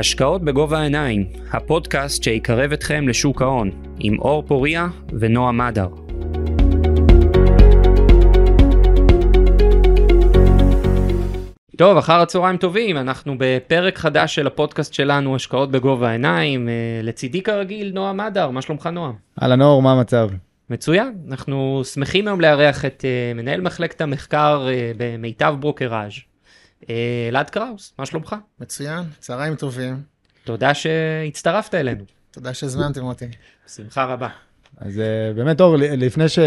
השקעות בגובה העיניים, הפודקאסט שיקרב אתכם לשוק ההון, עם אור פוריה ונועה מדר. טוב, אחר הצהריים טובים, אנחנו בפרק חדש של הפודקאסט שלנו, השקעות בגובה העיניים. אה, לצידי כרגיל, נועה מדר, מה שלומך נועה? אהלן אור, מה המצב? מצוין, אנחנו שמחים היום לארח את uh, מנהל מחלקת המחקר uh, במיטב ברוקראז', אלעד קראוס, מה שלומך? מצוין, צהריים טובים. תודה שהצטרפת אלינו. תודה שהזמנתם אותי. בשמחה רבה. אז uh, באמת אור, לפני ש...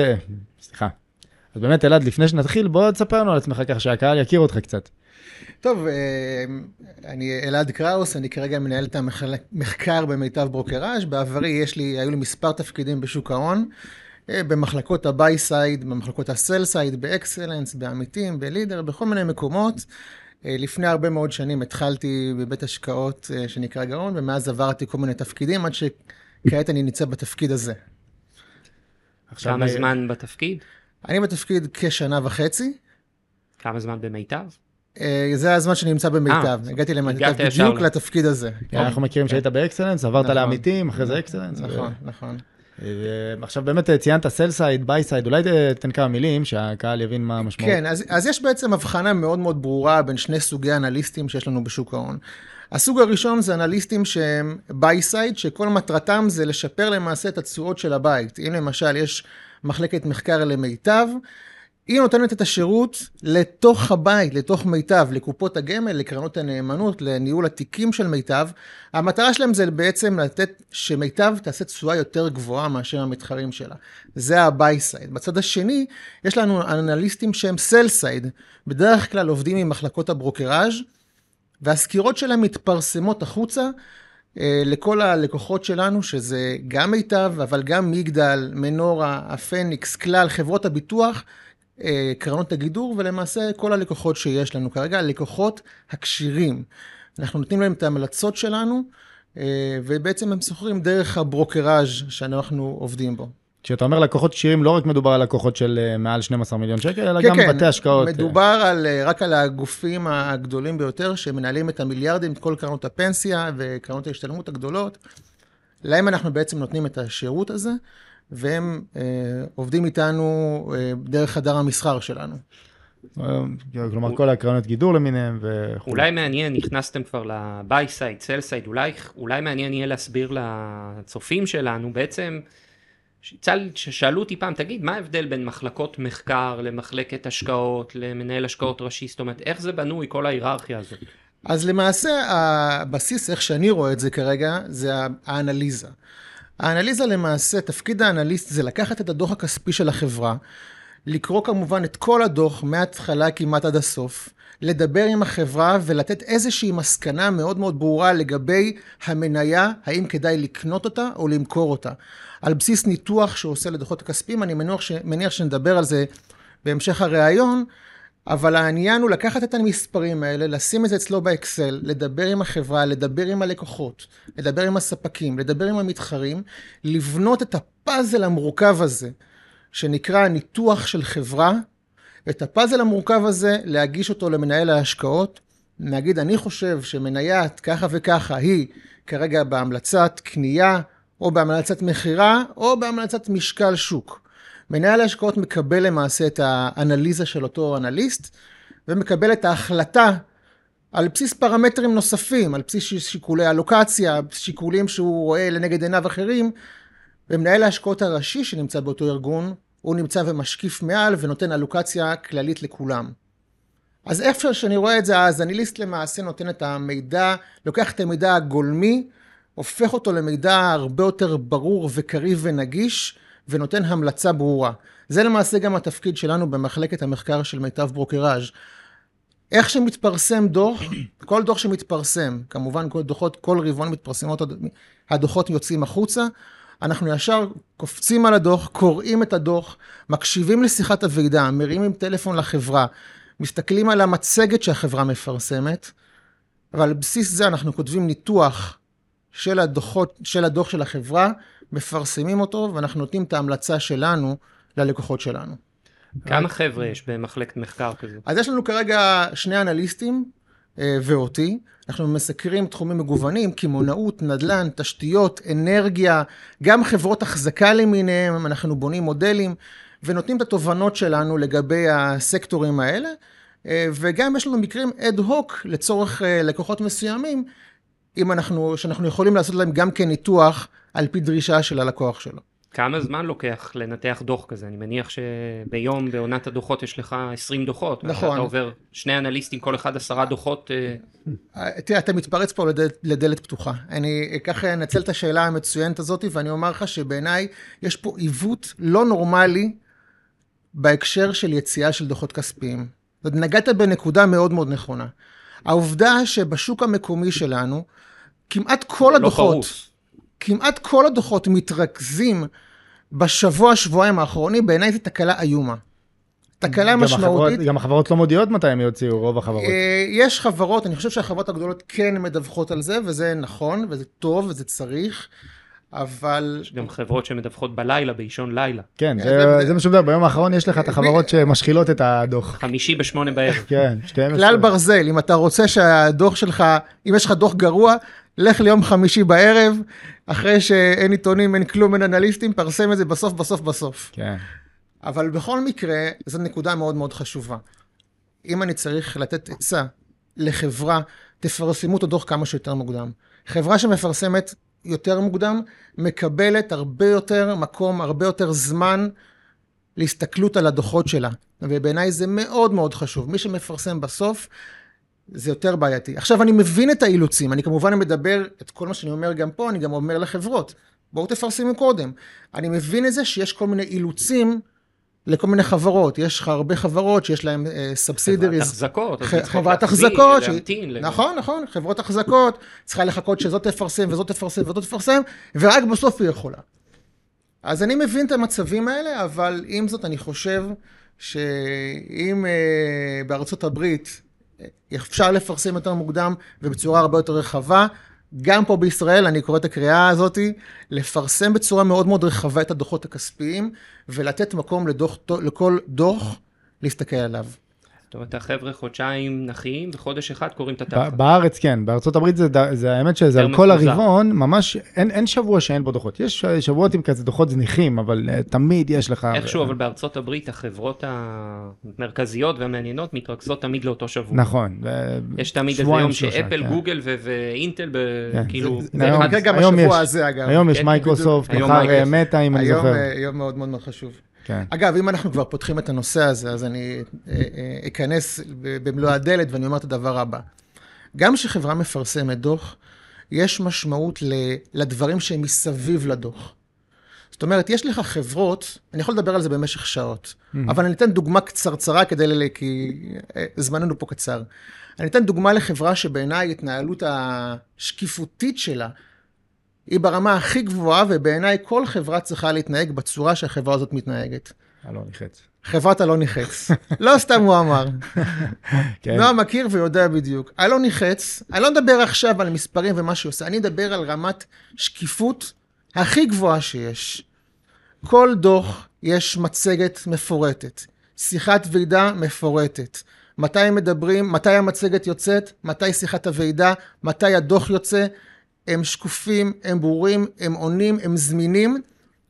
סליחה. אז באמת אלעד, לפני שנתחיל, בוא תספר לנו על עצמך ככה שהקהל יכיר אותך קצת. טוב, אני אלעד קראוס, אני כרגע מנהל את המחקר במיטב ברוקראז'. בעברי יש לי, היו לי מספר תפקידים בשוק ההון. אה, במחלקות ה-buy side, במחלקות ה-sell side, באקסלנס, בעמיתים, בלידר, בכל מיני מקומות. אה, לפני הרבה מאוד שנים התחלתי בבית השקעות אה, שנקרא גאון, ומאז עברתי כל מיני תפקידים, עד שכעת אני נמצא בתפקיד הזה. כמה זמן בתפקיד? אני בתפקיד כשנה וחצי. כמה זמן במיטב? זה הזמן שאני נמצא במיטב. הגעתי למיטב בדיוק לתפקיד הזה. אנחנו מכירים שהיית באקסלנס, עברת נכון. לעמיתים, אחרי זה אקסלנס. נכון, נכון. עכשיו באמת ציינת sell side, buy side, אולי תן כמה מילים שהקהל יבין מה המשמעות. כן, אז, אז יש בעצם הבחנה מאוד מאוד ברורה בין שני סוגי אנליסטים שיש לנו בשוק ההון. הסוג הראשון זה אנליסטים שהם buy side, שכל מטרתם זה לשפר למעשה את התשואות של הבית. אם למשל יש מחלקת מחקר למיטב, היא נותנת את השירות לתוך הבית, לתוך מיטב, לקופות הגמל, לקרנות הנאמנות, לניהול התיקים של מיטב. המטרה שלהם זה בעצם לתת שמיטב תעשה תשואה יותר גבוהה מאשר המתחרים שלה. זה ה-buy side. בצד השני, יש לנו אנליסטים שהם sell side. בדרך כלל עובדים עם מחלקות הברוקראז' והסקירות שלהם מתפרסמות החוצה. אה, לכל הלקוחות שלנו, שזה גם מיטב, אבל גם מגדל, מנורה, הפניקס, כלל, חברות הביטוח, קרנות הגידור, ולמעשה כל הלקוחות שיש לנו כרגע, הלקוחות הכשירים. אנחנו נותנים להם את ההמלצות שלנו, אה, ובעצם הם שוכרים דרך הברוקראז' שאנחנו עובדים בו. כשאתה אומר לקוחות כשירים, לא רק מדובר על לקוחות של אה, מעל 12 מיליון שקל, אלא כן, גם כן, בתי השקעות. מדובר על, רק על הגופים הגדולים ביותר, שמנהלים את המיליארדים, את כל קרנות הפנסיה וקרנות ההשתלמות הגדולות. להם אנחנו בעצם נותנים את השירות הזה. והם אה, עובדים איתנו אה, דרך חדר המסחר שלנו. כלומר, כל הקרנות גידור למיניהם וכו'. אולי מעניין, נכנסתם כבר ל-buy side, sell side, אולי, אולי מעניין יהיה להסביר לצופים שלנו, בעצם, ששאלו אותי פעם, תגיד, מה ההבדל בין מחלקות מחקר למחלקת השקעות, למנהל השקעות ראשי, זאת אומרת, איך זה בנוי, כל ההיררכיה הזאת? אז למעשה, הבסיס, איך שאני רואה את זה כרגע, זה האנליזה. האנליזה למעשה, תפקיד האנליסט זה לקחת את הדוח הכספי של החברה, לקרוא כמובן את כל הדוח מההתחלה כמעט עד הסוף, לדבר עם החברה ולתת איזושהי מסקנה מאוד מאוד ברורה לגבי המניה, האם כדאי לקנות אותה או למכור אותה. על בסיס ניתוח שהוא עושה לדוחות הכספיים, אני מניח, ש... מניח שנדבר על זה בהמשך הראיון, אבל העניין הוא לקחת את המספרים האלה, לשים את זה אצלו באקסל, לדבר עם החברה, לדבר עם הלקוחות, לדבר עם הספקים, לדבר עם המתחרים, לבנות את הפאזל המורכב הזה, שנקרא ניתוח של חברה, את הפאזל המורכב הזה, להגיש אותו למנהל ההשקעות, להגיד, אני חושב שמניית ככה וככה היא כרגע בהמלצת קנייה, או בהמלצת מכירה, או בהמלצת משקל שוק. מנהל ההשקעות מקבל למעשה את האנליזה של אותו אנליסט, ומקבל את ההחלטה על בסיס פרמטרים נוספים, על בסיס שיקולי אלוקציה, שיקולים שהוא רואה לנגד עיניו אחרים, ומנהל ההשקעות הראשי שנמצא באותו ארגון, הוא נמצא ומשקיף מעל ונותן אלוקציה כללית לכולם. אז איפה שאני רואה את זה, אז אנליסט למעשה נותן את המידע, לוקח את המידע הגולמי, הופך אותו למידע הרבה יותר ברור וקריב ונגיש, ונותן המלצה ברורה. זה למעשה גם התפקיד שלנו במחלקת המחקר של מיטב ברוקראז'. איך שמתפרסם דוח, כל דוח שמתפרסם, כמובן כל דוחות, כל רבעון מתפרסמות, הדוחות יוצאים החוצה, אנחנו ישר קופצים על הדוח, קוראים את הדוח, מקשיבים לשיחת הוועידה, מרימים טלפון לחברה, מסתכלים על המצגת שהחברה מפרסמת, ועל בסיס זה אנחנו כותבים ניתוח של הדוחות, של הדוח של החברה, מפרסמים אותו, ואנחנו נותנים את ההמלצה שלנו ללקוחות שלנו. כמה חבר'ה יש במחלקת מחקר כזו? אז יש לנו כרגע שני אנליסטים, אה, ואותי. אנחנו מסקרים תחומים מגוונים, קמעונאות, נדל"ן, תשתיות, אנרגיה, גם חברות החזקה למיניהם, אנחנו בונים מודלים ונותנים את התובנות שלנו לגבי הסקטורים האלה, אה, וגם יש לנו מקרים אד הוק לצורך אה, לקוחות מסוימים, אם אנחנו, שאנחנו יכולים לעשות להם גם כן ניתוח על פי דרישה של הלקוח שלו. כמה זמן לוקח לנתח דוח כזה? אני מניח שביום בעונת הדוחות יש לך 20 דוחות. נכון. אתה עובר שני אנליסטים, כל אחד עשרה דוחות. אה, תראה, אתה מתפרץ פה לדלת, לדלת פתוחה. אני ככה אנצל את השאלה המצוינת הזאת, ואני אומר לך שבעיניי יש פה עיוות לא נורמלי בהקשר של יציאה של דוחות כספיים. זאת נגעת בנקודה מאוד מאוד נכונה. העובדה שבשוק המקומי שלנו, כמעט כל לא הדוחות, פרוס. כמעט כל הדוחות מתרכזים בשבוע, שבועיים האחרונים, בעיניי זו תקלה איומה. תקלה גם משמעותית. החברות- גם החברות לא מודיעות מתי הם יוציאו, רוב החברות. אה, יש חברות, אני חושב שהחברות הגדולות כן מדווחות על זה, וזה נכון, וזה טוב, וזה צריך, אבל... יש גם חברות שמדווחות בלילה, באישון לילה. כן, זה- זה- זה מה שמדבר, ביום האחרון יש לך את החברות שמשחילות את הדוח. חמישי בשמונה בערב. כן, 12. כלל ברזל, אם אתה רוצה שהדוח שלך, אם יש לך דוח גרוע, לך ליום חמישי בערב, אחרי שאין עיתונים, אין כלום, אין אנליסטים, פרסם את זה בסוף, בסוף, בסוף. כן. אבל בכל מקרה, זו נקודה מאוד מאוד חשובה. אם אני צריך לתת עצה לחברה, תפרסמו את הדוח כמה שיותר מוקדם. חברה שמפרסמת יותר מוקדם, מקבלת הרבה יותר מקום, הרבה יותר זמן להסתכלות על הדוחות שלה. ובעיניי זה מאוד מאוד חשוב. מי שמפרסם בסוף, זה יותר בעייתי. עכשיו, אני מבין את האילוצים, אני כמובן מדבר, את כל מה שאני אומר גם פה, אני גם אומר לחברות, בואו תפרסמו קודם. אני מבין את זה שיש כל מיני אילוצים לכל מיני חברות. יש לך הרבה חברות שיש להן חברת סאבסידריז. החזקות. אז ח- היא צריכה חברת החזקות, להמתין. נכון, נכון, חברות החזקות, צריכה לחכות שזאת תפרסם וזאת תפרסם וזאת תפרסם, ורק בסוף היא יכולה. אז אני מבין את המצבים האלה, אבל עם זאת אני חושב שאם אה, בארצות הברית אה, אפשר לפרסם יותר מוקדם ובצורה הרבה יותר רחבה, גם פה בישראל, אני קורא את הקריאה הזאתי, לפרסם בצורה מאוד מאוד רחבה את הדוחות הכספיים, ולתת מקום לדוח, לכל דוח להסתכל עליו. זאת אומרת, החבר'ה חודשיים נחיים, וחודש אחד קוראים את התחת. בארץ כן, בארצות הברית זה, זה האמת שזה על כל. הרבעון, ממש אין, אין שבוע שאין בו דוחות. יש אה, שבועות עם כזה דוחות זניחים, אבל uh, תמיד יש לך... איכשהו, אבל בארצות הברית החברות המרכזיות והמעניינות מתרכזות תמיד לאותו שבוע. נכון. ו- יש תמיד איזה יום שאפל, כן. גוגל ו- ואינטל, ב- כן. כאילו, זה- זה זה היום- במקרה גם היום השבוע יש. הזה, אגב. היום יש כן, מייקרוסופט, בדיוק. מחר היום אה. מטא, אם אני היום, זוכר. אה, יום מאוד מאוד מאוד חשוב. כן. אגב, אם אנחנו כבר פותחים את הנושא הזה, אז אני אה, אה, אכנס במלוא הדלת ואני אומר את הדבר הבא. גם כשחברה מפרסמת דוח, יש משמעות לדברים שהם מסביב לדוח. זאת אומרת, יש לך חברות, אני יכול לדבר על זה במשך שעות, אבל אני אתן דוגמה קצרצרה כדי, ל... כי אה, זמננו פה קצר. אני אתן דוגמה לחברה שבעיניי ההתנהלות השקיפותית שלה היא ברמה הכי גבוהה, ובעיניי כל חברה צריכה להתנהג בצורה שהחברה הזאת מתנהגת. אלון נחץ. חברת אלוני חץ. לא סתם הוא אמר. כן. נועה מכיר ויודע בדיוק. אלוני חץ, אני לא מדבר עכשיו על מספרים ומה שהיא עושה, אני אדבר על רמת שקיפות הכי גבוהה שיש. כל דוח יש מצגת מפורטת, שיחת ועידה מפורטת. מתי מדברים, מתי המצגת יוצאת, מתי שיחת הוועידה, מתי הדוח יוצא. הם שקופים, הם ברורים, הם עונים, הם זמינים.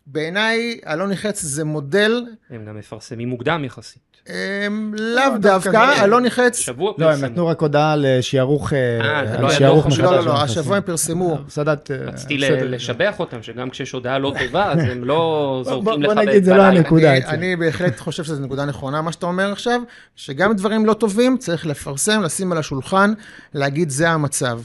בעיניי, אלוני חץ זה מודל, הם גם מפרסמים מוקדם יחסית. הם לאו דווקא דווקא, זה- אלוני חץ, שבוע לא, הם פרסמו. נתנו רק הודעה לשערוך, אה, אה, לא דוח, מחדש. לא, לא, לא, הנכסים. השבוע הם פרסמו. סאדאת, אה, רציתי ל- בסדר. לשבח אותם, שגם כשיש הודעה לא טובה, אז הם לא בוא- זורקים בוא לך נגיד, זה לא. הנקודה. אני בהחלט חושב שזו נקודה נכונה, מה שאתה אומר עכשיו, שגם דברים לא טובים צריך לפרסם, לשים על השולחן, להגיד זה המצב.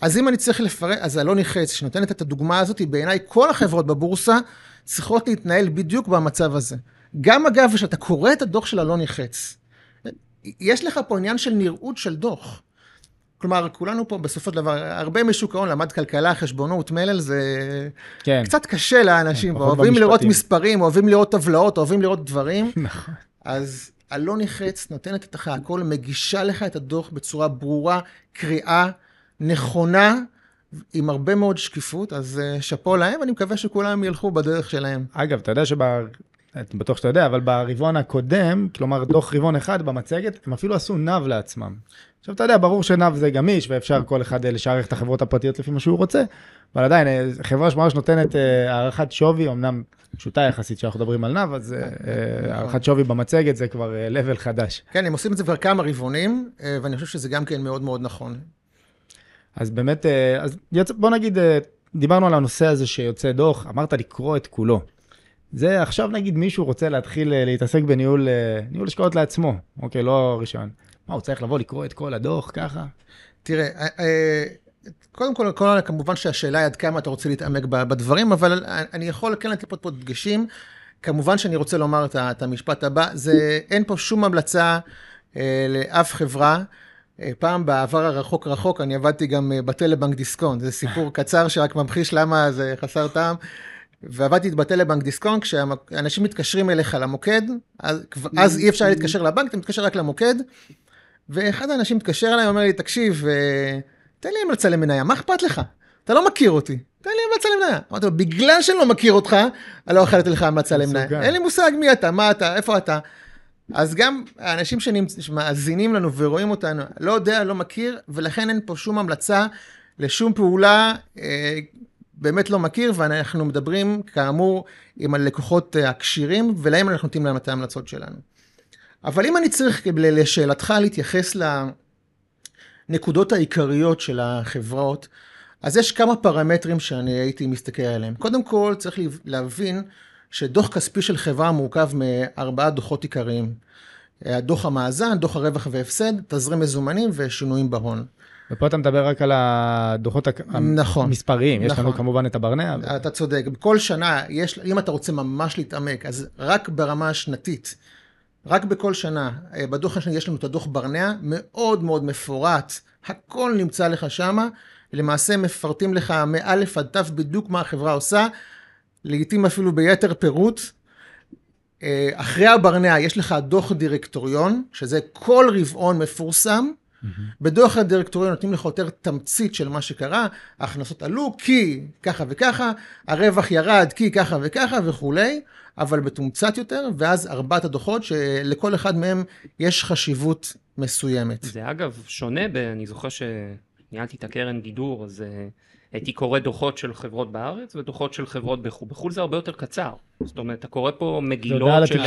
אז אם אני צריך לפרט, אז אלוני חץ, שנותנת את הדוגמה הזאת, בעיניי כל החברות בבורסה צריכות להתנהל בדיוק במצב הזה. גם אגב, כשאתה קורא את הדוח של אלוני חץ, יש לך פה עניין של נראות של דוח. כלומר, כולנו פה בסופו של דבר, הרבה משוק ההון למד כלכלה, חשבונות, מלל, זה כן. קצת קשה לאנשים, פחות אוהבים לראות במשפטים. מספרים, אוהבים לראות טבלאות, אוהבים לראות דברים. נכון. אז אלוני חץ נותנת לך הכל, מגישה לך את הדוח בצורה ברורה, קריאה, נכונה, עם הרבה מאוד שקיפות, אז אה, שאפו להם, ואני מקווה שכולם ילכו בדרך שלהם. אגב, אתה יודע אני בטוח שאתה יודע, אבל ברבעון הקודם, כלומר דוח רבעון אחד במצגת, הם אפילו עשו נב לעצמם. עכשיו, אתה יודע, ברור שנב זה גמיש, ואפשר כל אחד אה, לשערך את החברות הפרטיות לפי מה שהוא רוצה, אבל עדיין, אה, חברה שממש נותנת הערכת שווי, אמנם פשוטה יחסית שאנחנו מדברים על נב, אז הערכת שווי במצגת זה כבר level חדש. כן, הם עושים את זה כבר כמה רבעונים, ואני חושב שזה גם כן מאוד מאוד נכון. אז באמת, אה, אז יצ... בוא נגיד, אה, דיברנו על הנושא הזה שיוצא דוח, אמרת לקרוא את כולו. זה עכשיו נגיד מישהו רוצה להתחיל אה, להתעסק בניהול ניהול השקעות לעצמו, אוקיי, לא רישיון. מה, הוא צריך לבוא לקרוא את כל הדוח ככה? תראה, אה, אה, קודם כל, כל, כמובן שהשאלה היא עד כמה אתה רוצה להתעמק בדברים, אבל אני יכול כן לתת פה דגשים. כמובן שאני רוצה לומר את המשפט הבא, זה אין פה שום המלצה לאף חברה. אה, פעם בעבר הרחוק רחוק, אני עבדתי גם אה, בטלבנק דיסקונט, זה סיפור קצר שרק ממחיש למה זה חסר טעם. ועבדתי בטלבנק דיסקונט, כשאנשים מתקשרים אליך למוקד, אז, אז אי אפשר להתקשר לבנק, אתה מתקשר רק למוקד, ואחד האנשים מתקשר אליי, אומר לי, תקשיב, אה, תן לי המלצה למניה, מה אכפת לך? אתה לא מכיר אותי, תן לי המלצה למניה. אמרתי לו, בגלל שאני לא מכיר אותך, אני לא יכול לתת לך המלצה למניה. אין לי מושג מי אתה, מה אתה, איפה אתה. אז גם האנשים שמאזינים לנו ורואים אותנו, לא יודע, לא מכיר, ולכן אין פה שום המלצה לשום פעולה, אה, באמת לא מכיר, ואנחנו מדברים, כאמור, עם הלקוחות הכשירים, ולהם אנחנו נותנים להם את ההמלצות שלנו. אבל אם אני צריך, לשאלתך, להתייחס לנקודות העיקריות של החברות, אז יש כמה פרמטרים שאני הייתי מסתכל עליהם. קודם כל, צריך להבין שדוח כספי של חברה מורכב מארבעה דוחות עיקריים. דוח המאזן, דוח הרווח והפסד, תזרים מזומנים ושינויים בהון. ופה אתה מדבר רק על הדוחות נכון, המספרים, יש נכון. לנו כמובן את הברנע. אתה צודק, בכל שנה, יש, אם אתה רוצה ממש להתעמק, אז רק ברמה השנתית, רק בכל שנה, בדוח השני יש לנו את הדוח ברנע, מאוד מאוד מפורט, הכל נמצא לך שמה, למעשה מפרטים לך מאלף עד תו בדיוק מה החברה עושה, לעתים אפילו ביתר פירוט. אחרי הברנע יש לך דוח דירקטוריון, שזה כל רבעון מפורסם. Mm-hmm. בדוח הדירקטוריון נותנים לך יותר תמצית של מה שקרה, ההכנסות עלו כי ככה וככה, הרווח ירד כי ככה וככה וכולי, אבל בתומצת יותר, ואז ארבעת הדוחות שלכל אחד מהם יש חשיבות מסוימת. זה אגב שונה, ב, אני זוכר שניהלתי את הקרן גידור, אז הייתי קורא דוחות של חברות בארץ ודוחות של חברות בחו"ל. בחו"ל זה הרבה יותר קצר. זאת אומרת, אתה קורא פה מגילות של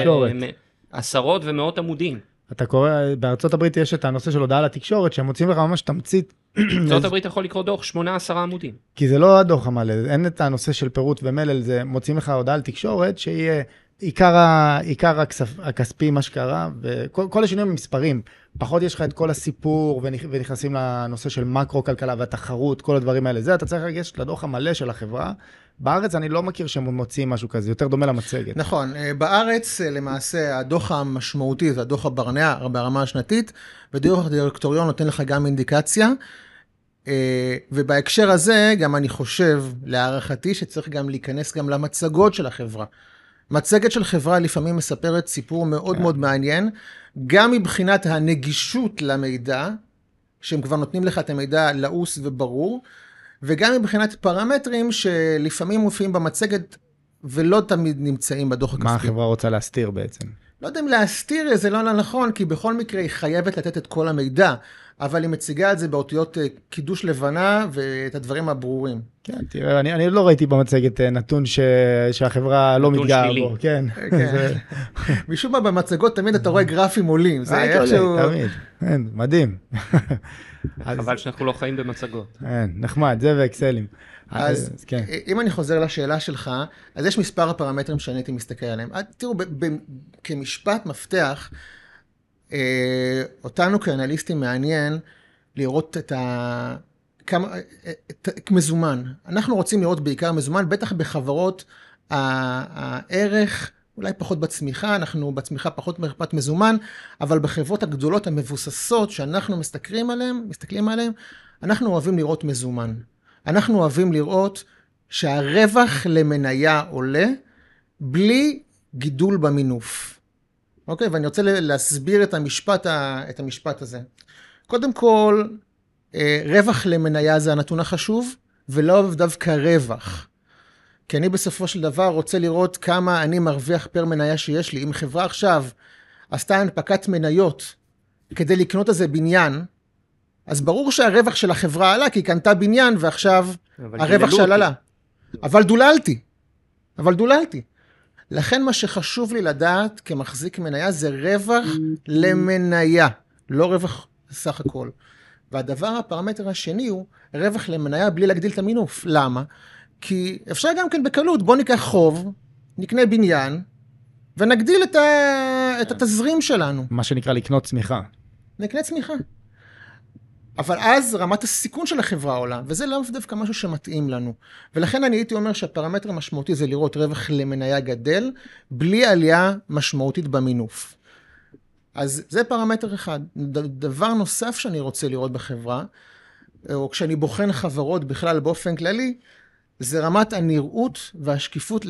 עשרות ומאות עמודים. אתה קורא, בארצות הברית יש את הנושא של הודעה לתקשורת, שהם מוצאים לך ממש תמצית. בארצות הברית יכול לקרוא דוח 8-10 עמודים. כי זה לא הדוח המלא, אין את הנושא של פירוט ומלל, זה מוצאים לך הודעה לתקשורת, שהיא עיקר, ה, עיקר הכספ, הכספי, מה שקרה, וכל השינויים הם מספרים. פחות יש לך את כל הסיפור, ונכנסים לנושא של מקרו-כלכלה והתחרות, כל הדברים האלה. זה, אתה צריך לגשת לדוח המלא של החברה. בארץ אני לא מכיר שהם מוציאים משהו כזה, יותר דומה למצגת. נכון, בארץ למעשה הדוח המשמעותי זה הדוח הברנע ברמה השנתית, ודוח הדירקטוריון נותן לך גם אינדיקציה. ובהקשר הזה, גם אני חושב, להערכתי, שצריך גם להיכנס גם למצגות של החברה. מצגת של חברה לפעמים מספרת סיפור מאוד מאוד מעניין, גם מבחינת הנגישות למידע, שהם כבר נותנים לך את המידע לעוס וברור, וגם מבחינת פרמטרים שלפעמים מופיעים במצגת ולא תמיד נמצאים בדוח הכספי. מה החברה רוצה להסתיר בעצם? לא יודע אם להסתיר זה לא נכון, כי בכל מקרה היא חייבת לתת את כל המידע, אבל היא מציגה את זה באותיות קידוש לבנה ואת הדברים הברורים. כן, תראה, אני, אני לא ראיתי במצגת נתון ש, שהחברה לא מתגאה בו. כן. כן. זה... משום מה במצגות תמיד אתה רואה גרפים עולים. זה איכשהו... תמיד, כן, מדהים. חבל שאנחנו לא חיים במצגות. כן, נחמד, זה ואקסלים. אז, אז כן. אם אני חוזר לשאלה שלך, אז יש מספר הפרמטרים שאני הייתי מסתכל עליהם. תראו, ב- ב- כמשפט מפתח, אה, אותנו כאנליסטים מעניין לראות את ה... כמה... את... מזומן. אנחנו רוצים לראות בעיקר מזומן, בטח בחברות הערך... אולי פחות בצמיחה, אנחנו בצמיחה פחות מרפאת מזומן, אבל בחברות הגדולות המבוססות שאנחנו מסתכלים עליהן, מסתכלים עליהן, אנחנו אוהבים לראות מזומן. אנחנו אוהבים לראות שהרווח למניה עולה בלי גידול במינוף. אוקיי? ואני רוצה להסביר את המשפט, את המשפט הזה. קודם כל, רווח למניה זה הנתון החשוב, ולא דווקא רווח. כי אני בסופו של דבר רוצה לראות כמה אני מרוויח פר מניה שיש לי. אם חברה עכשיו עשתה הנפקת מניות כדי לקנות איזה בניין, אז ברור שהרווח של החברה עלה, כי היא קנתה בניין ועכשיו הרווח שלה. עלה. אבל דוללתי. אבל דוללתי. לכן מה שחשוב לי לדעת כמחזיק מניה זה רווח למניה, לא רווח סך הכל. והדבר, הפרמטר השני הוא רווח למניה בלי להגדיל את המינוף. למה? כי אפשר גם כן בקלות, בוא ניקח חוב, נקנה בניין, ונגדיל את, ה... את התזרים שלנו. מה שנקרא לקנות צמיחה. נקנה צמיחה. אבל אז רמת הסיכון של החברה עולה, וזה לאו דווקא משהו שמתאים לנו. ולכן אני הייתי אומר שהפרמטר המשמעותי זה לראות רווח למניה גדל, בלי עלייה משמעותית במינוף. אז זה פרמטר אחד. דבר נוסף שאני רוצה לראות בחברה, או כשאני בוחן חברות בכלל באופן כללי, זה רמת הנראות והשקיפות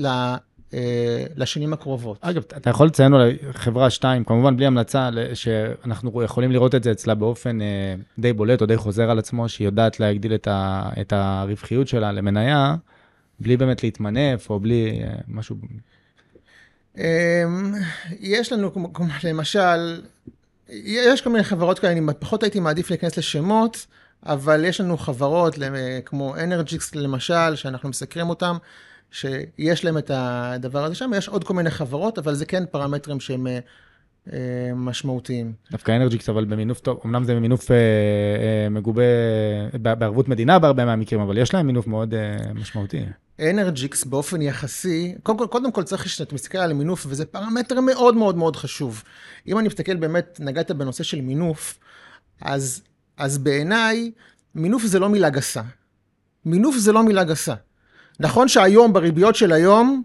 לשנים הקרובות. אגב, אתה יכול לציין אולי חברה 2, כמובן בלי המלצה, שאנחנו יכולים לראות את זה אצלה באופן אה, די בולט או די חוזר על עצמו, שהיא יודעת להגדיל את, ה, את הרווחיות שלה למניה, בלי באמת להתמנף או בלי אה, משהו... אמ, יש לנו, למשל, יש כל מיני חברות כאלה, אני פחות הייתי מעדיף להיכנס לשמות, אבל יש לנו חברות כמו אנרג'יקס למשל, שאנחנו מסקרים אותם, שיש להם את הדבר הזה שם, יש עוד כל מיני חברות, אבל זה כן פרמטרים שהם אה, אה, משמעותיים. דווקא אנרג'יקס, אבל במינוף טוב, אמנם זה במינוף אה, אה, מגובה בערבות מדינה בהרבה מהמקרים, אבל יש להם מינוף מאוד אה, משמעותי. אנרג'יקס באופן יחסי, קודם כל, קודם כל צריך שאתה מסתכל על מינוף, וזה פרמטר מאוד מאוד מאוד חשוב. אם אני מסתכל באמת, נגעת בנושא של מינוף, אז, אז בעיניי, מינוף זה לא מילה גסה. מינוף זה לא מילה גסה. נכון שהיום, בריביות של היום,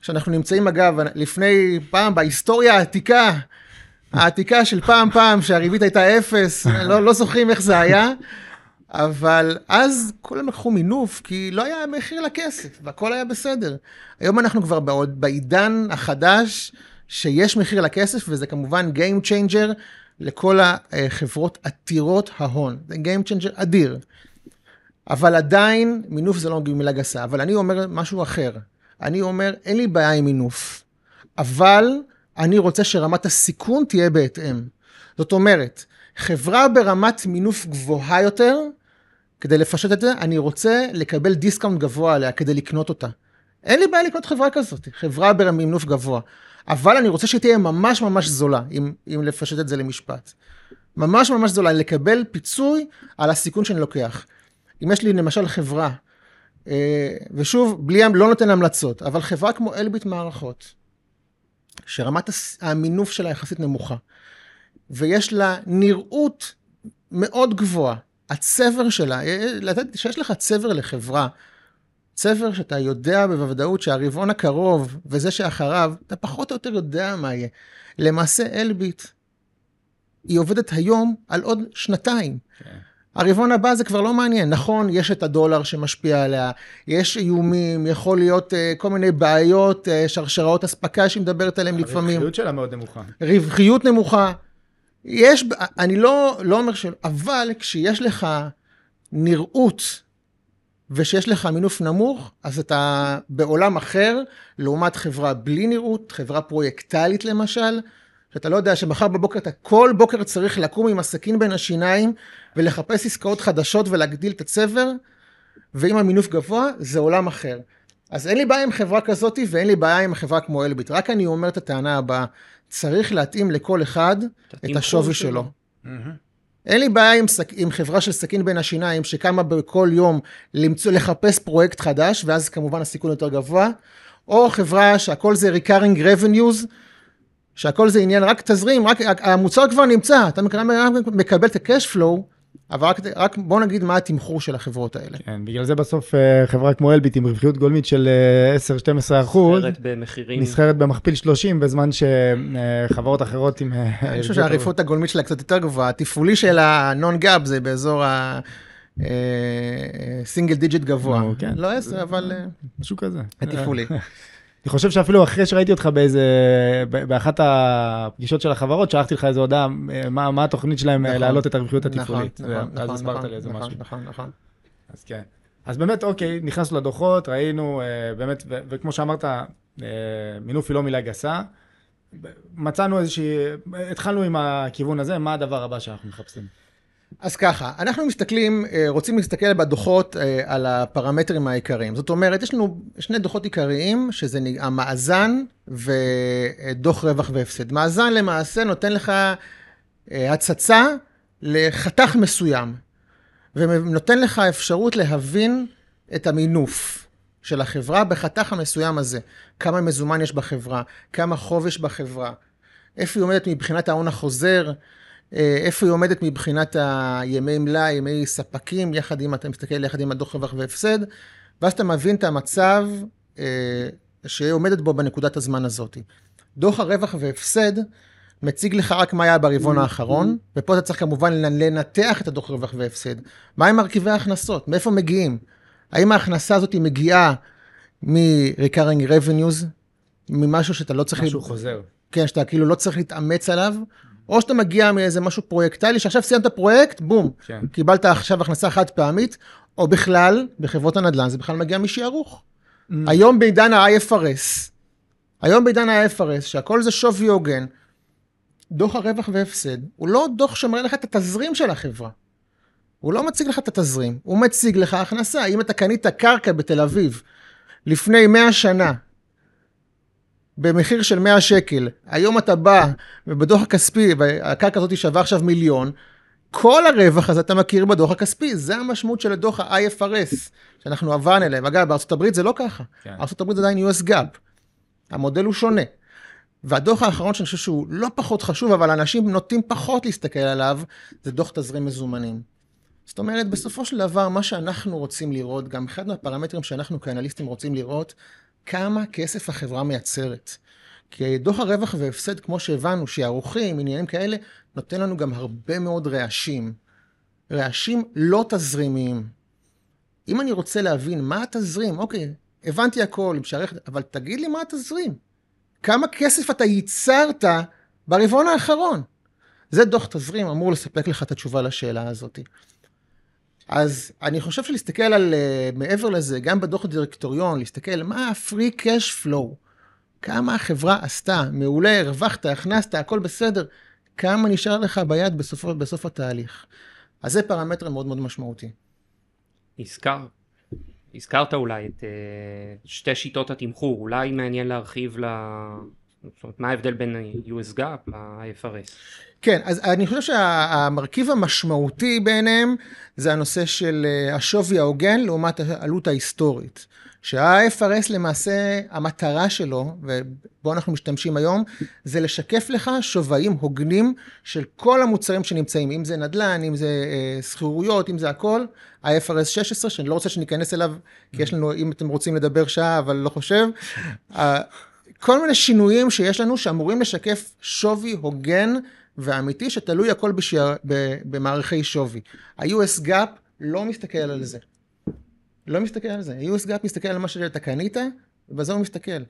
שאנחנו נמצאים אגב, לפני פעם, בהיסטוריה העתיקה, העתיקה של פעם פעם, שהריבית הייתה אפס, לא, לא זוכרים איך זה היה, אבל אז כולם לקחו מינוף, כי לא היה מחיר לכסף, והכל היה בסדר. היום אנחנו כבר בעוד, בעידן החדש, שיש מחיר לכסף, וזה כמובן Game Changer לכל החברות עתירות ההון. זה Game Changer אדיר. אבל עדיין, מינוף זה לא מילה גסה. אבל אני אומר משהו אחר. אני אומר, אין לי בעיה עם מינוף, אבל אני רוצה שרמת הסיכון תהיה בהתאם. זאת אומרת, חברה ברמת מינוף גבוהה יותר, כדי לפשט את זה, אני רוצה לקבל דיסקאונט גבוה עליה כדי לקנות אותה. אין לי בעיה לקנות חברה כזאת, חברה במינוף גבוה. אבל אני רוצה שהיא תהיה ממש ממש זולה, אם, אם לפשט את זה למשפט. ממש ממש זולה, לקבל פיצוי על הסיכון שאני לוקח. אם יש לי למשל חברה, אה, ושוב, בלי, לא נותן המלצות, אבל חברה כמו אלביט מערכות, שרמת המינוף שלה יחסית נמוכה, ויש לה נראות מאוד גבוהה, הצבר שלה, אה, לתת, שיש לך צבר לחברה, צבר שאתה יודע בוודאות שהרבעון הקרוב וזה שאחריו, אתה פחות או יותר יודע מה יהיה. למעשה אלביט, היא עובדת היום על עוד שנתיים. כן. הרבעון הבא זה כבר לא מעניין. נכון, יש את הדולר שמשפיע עליה, יש איומים, יכול להיות uh, כל מיני בעיות, uh, שרשראות אספקה שהיא מדברת עליהן לפעמים. הרווחיות שלה מאוד נמוכה. רווחיות נמוכה. יש, אני לא, לא אומר שלא, אבל כשיש לך נראות ושיש לך מינוף נמוך, אז אתה בעולם אחר, לעומת חברה בלי נראות, חברה פרויקטלית למשל, שאתה לא יודע שמחר בבוקר אתה כל בוקר צריך לקום עם הסכין בין השיניים ולחפש עסקאות חדשות ולהגדיל את הצבר, ואם המינוף גבוה, זה עולם אחר. אז אין לי בעיה עם חברה כזאת ואין לי בעיה עם חברה כמו אלביט, רק אני אומר את הטענה הבאה, צריך להתאים לכל אחד את השווי שלו. שלו. אין לי בעיה עם, סק, עם חברה של סכין בין השיניים שקמה בכל יום למצוא, לחפש פרויקט חדש, ואז כמובן הסיכון יותר גבוה, או חברה שהכל זה recurring revenues, שהכל זה עניין רק תזרים, רק המוצר כבר נמצא, אתה מקבל, מקבל את ה-cash flow, אבל רק, רק בוא נגיד מה התמחור של החברות האלה. כן, בגלל זה בסוף אה, חברה כמו אלביט עם רווחיות גולמית של אה, 10-12 אחוז, נסחרת במחירים. נסחרת במכפיל 30, בזמן שחברות אחרות עם... אה, אני חושב שהעריפות הגולמית שלה קצת יותר גבוהה, התפעולי של ה-non gap זה באזור ה-single digit גבוה. נו, כן. לא 10, אבל אה, משהו כזה. התפעולי. אני חושב שאפילו אחרי שראיתי אותך באיזה, באחת הפגישות של החברות, שלחתי לך איזו הודעה, מה, מה התוכנית שלהם אה, נכון. להעלות את הרווחיות נכון, התפעולית. נכון, ואז נכון, הסברת נכון, לי איזה נכון, משהו. נכון, נכון. אז כן. אז באמת, אוקיי, נכנסנו לדוחות, ראינו, אה, באמת, ו- וכמו שאמרת, אה, מינוף היא לא מילה גסה. מצאנו איזושהי, התחלנו עם הכיוון הזה, מה הדבר הבא שאנחנו מחפשים? אז ככה, אנחנו מסתכלים, אה, רוצים להסתכל בדוחות אה, על הפרמטרים העיקריים. זאת אומרת, יש לנו שני דוחות עיקריים, שזה המאזן ודוח רווח והפסד. מאזן למעשה נותן לך אה, הצצה לחתך מסוים, ונותן לך אפשרות להבין את המינוף של החברה בחתך המסוים הזה. כמה מזומן יש בחברה, כמה חוב יש בחברה, איפה היא עומדת מבחינת ההון החוזר, איפה היא עומדת מבחינת הימי מלאי, ימי ספקים, יחד עם, אתה מסתכל יחד עם הדוח רווח והפסד, ואז אתה מבין את המצב אה, שהיא עומדת בו בנקודת הזמן הזאת. דוח הרווח והפסד מציג לך רק מה היה ברבעון האחרון, ופה אתה צריך כמובן לנתח את הדוח רווח והפסד. מה עם מרכיבי ההכנסות? מאיפה מגיעים? האם ההכנסה הזאת מגיעה מ-recurring revenues, ממשהו שאתה לא צריך... משהו חוזר. כן, שאתה כאילו לא צריך להתאמץ עליו, או שאתה מגיע מאיזה משהו פרויקטלי, שעכשיו סיימת פרויקט, בום, כן. קיבלת עכשיו הכנסה חד פעמית, או בכלל, בחברות הנדל"ן זה בכלל מגיע משערוך. Mm. היום בעידן ה-IFRS, היום בעידן ה-IFRS, שהכל זה שווי הוגן, דוח הרווח והפסד, הוא לא דוח שמראה לך את התזרים של החברה. הוא לא מציג לך את התזרים, הוא מציג לך הכנסה. אם אתה קנית קרקע בתל אביב לפני 100 שנה, במחיר של 100 שקל, היום אתה בא ובדוח הכספי, והקרקע הזאת שווה עכשיו מיליון, כל הרווח הזה אתה מכיר בדוח הכספי, זה המשמעות של הדוח ה-IFRS, שאנחנו עברנו אליהם. אגב, הברית זה לא ככה. כן. הברית זה עדיין US GAAP. המודל הוא שונה. והדוח האחרון שאני חושב שהוא לא פחות חשוב, אבל אנשים נוטים פחות להסתכל עליו, זה דוח תזרים מזומנים. זאת אומרת, בסופו של דבר, מה שאנחנו רוצים לראות, גם אחד מהפרמטרים שאנחנו כאנליסטים רוצים לראות, כמה כסף החברה מייצרת. כי דוח הרווח והפסד, כמו שהבנו, שערוכים, עניינים כאלה, נותן לנו גם הרבה מאוד רעשים. רעשים לא תזרימיים. אם אני רוצה להבין מה התזרים, אוקיי, הבנתי הכל, עם שערך, אבל תגיד לי מה התזרים. כמה כסף אתה ייצרת ברבעון האחרון? זה דוח תזרים אמור לספק לך את התשובה לשאלה הזאת. אז אני חושב שלהסתכל על, uh, מעבר לזה, גם בדוח הדירקטוריון, להסתכל מה ה-free cash flow, כמה החברה עשתה, מעולה, הרווחת, הכנסת, הכל בסדר, כמה נשאר לך ביד בסוף, בסוף התהליך. אז זה פרמטר מאוד מאוד משמעותי. הזכר, הזכרת אולי את uh, שתי שיטות התמחור, אולי מעניין להרחיב ל... זאת אומרת, מה ההבדל בין ה-US GAAP ל-IFRS? כן, אז אני חושב שהמרכיב המשמעותי ביניהם זה הנושא של אה, השווי ההוגן לעומת העלות ההיסטורית. שה-IFRS למעשה, המטרה שלו, ובו אנחנו משתמשים היום, זה לשקף לך שווים הוגנים של כל המוצרים שנמצאים, אם זה נדל"ן, אם זה אה, שכירויות, אם זה הכל, ה-IFRS 16, שאני לא רוצה שניכנס אליו, כי יש לנו, אם אתם רוצים לדבר שעה, אבל לא חושב. כל מיני שינויים שיש לנו שאמורים לשקף שווי הוגן ואמיתי, שתלוי הכל בשערוך, במערכי שווי. ה-US GAAP לא מסתכל על זה. לא מסתכל על זה. ה-US GAAP מסתכל על מה שאתה קנית, ובזה הוא מסתכל.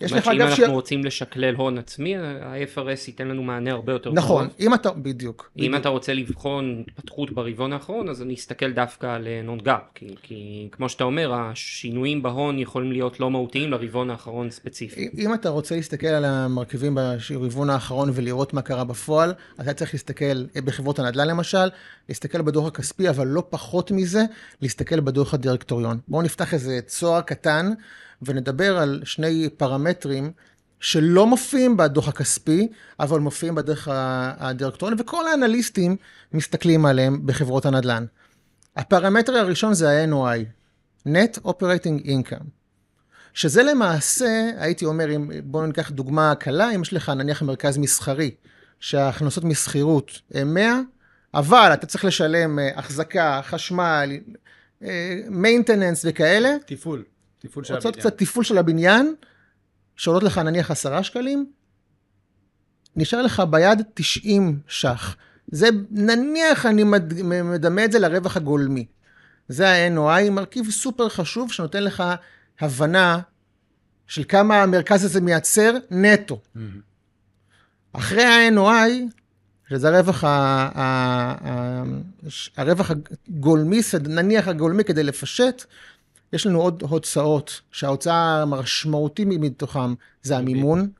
יש לך אגב... אם אנחנו רוצים לשקלל הון עצמי, ה-IFRS ייתן לנו מענה הרבה יותר טוב. נכון, אם אתה, בדיוק. אם אתה רוצה לבחון התפתחות ברבעון האחרון, אז אני אסתכל דווקא על non GAAP, כי, כי כמו שאתה אומר, השינויים בהון יכולים להיות לא מהותיים לרבעון האחרון ספציפי. אם אתה רוצה להסתכל על המרכיבים ברבעון האחרון ולראות מה קרה בפועל, אתה צריך להסתכל בחברות הנדל"ן למשל, להסתכל בדוח הכספי, אבל לא פחות מזה, להסתכל בדוח הדירקטוריון. בואו נפתח איזה צוהר קטן. ונדבר על שני פרמטרים שלא מופיעים בדוח הכספי, אבל מופיעים בדרך הדירקטוריון, וכל האנליסטים מסתכלים עליהם בחברות הנדל"ן. הפרמטר הראשון זה ה-NOI, Net Operating Income, שזה למעשה, הייתי אומר, אם, בואו ניקח דוגמה קלה, אם יש לך נניח מרכז מסחרי, שההכנסות משכירות הן 100, אבל אתה צריך לשלם החזקה, חשמל, מיינטננס וכאלה. תפעול. תפעול של הבניין. קצת תפעול של הבניין, שעולות לך נניח עשרה שקלים, נשאר לך ביד 90 ש"ח. זה, נניח אני מדמה את זה לרווח הגולמי. זה ה-NOI, מרכיב סופר חשוב שנותן לך הבנה של כמה המרכז הזה מייצר נטו. Mm-hmm. אחרי ה-NOI, שזה הרווח, ה, ה, ה, הרווח הגולמי, נניח הגולמי כדי לפשט, יש לנו עוד הוצאות, שההוצאה המשמעותית מתוכם זה המימון.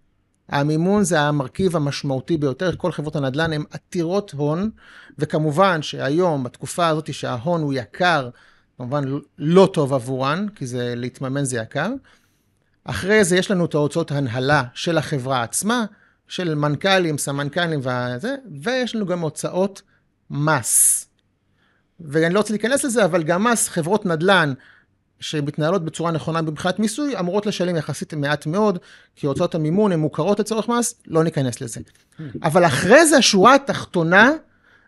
המימון זה המרכיב המשמעותי ביותר, כל חברות הנדל"ן הן עתירות הון, וכמובן שהיום, בתקופה הזאת שההון הוא יקר, כמובן לא טוב עבורן, כי זה, להתממן זה יקר. אחרי זה יש לנו את ההוצאות הנהלה של החברה עצמה, של מנכ"לים, סמנכ"לים וזה, ויש לנו גם הוצאות מס. ואני לא רוצה להיכנס לזה, אבל גם מס, חברות נדל"ן שמתנהלות בצורה נכונה מבחינת מיסוי, אמורות לשלם יחסית מעט מאוד, כי הוצאות המימון הן מוכרות לצורך מס, לא ניכנס לזה. אבל אחרי זה, השורה התחתונה,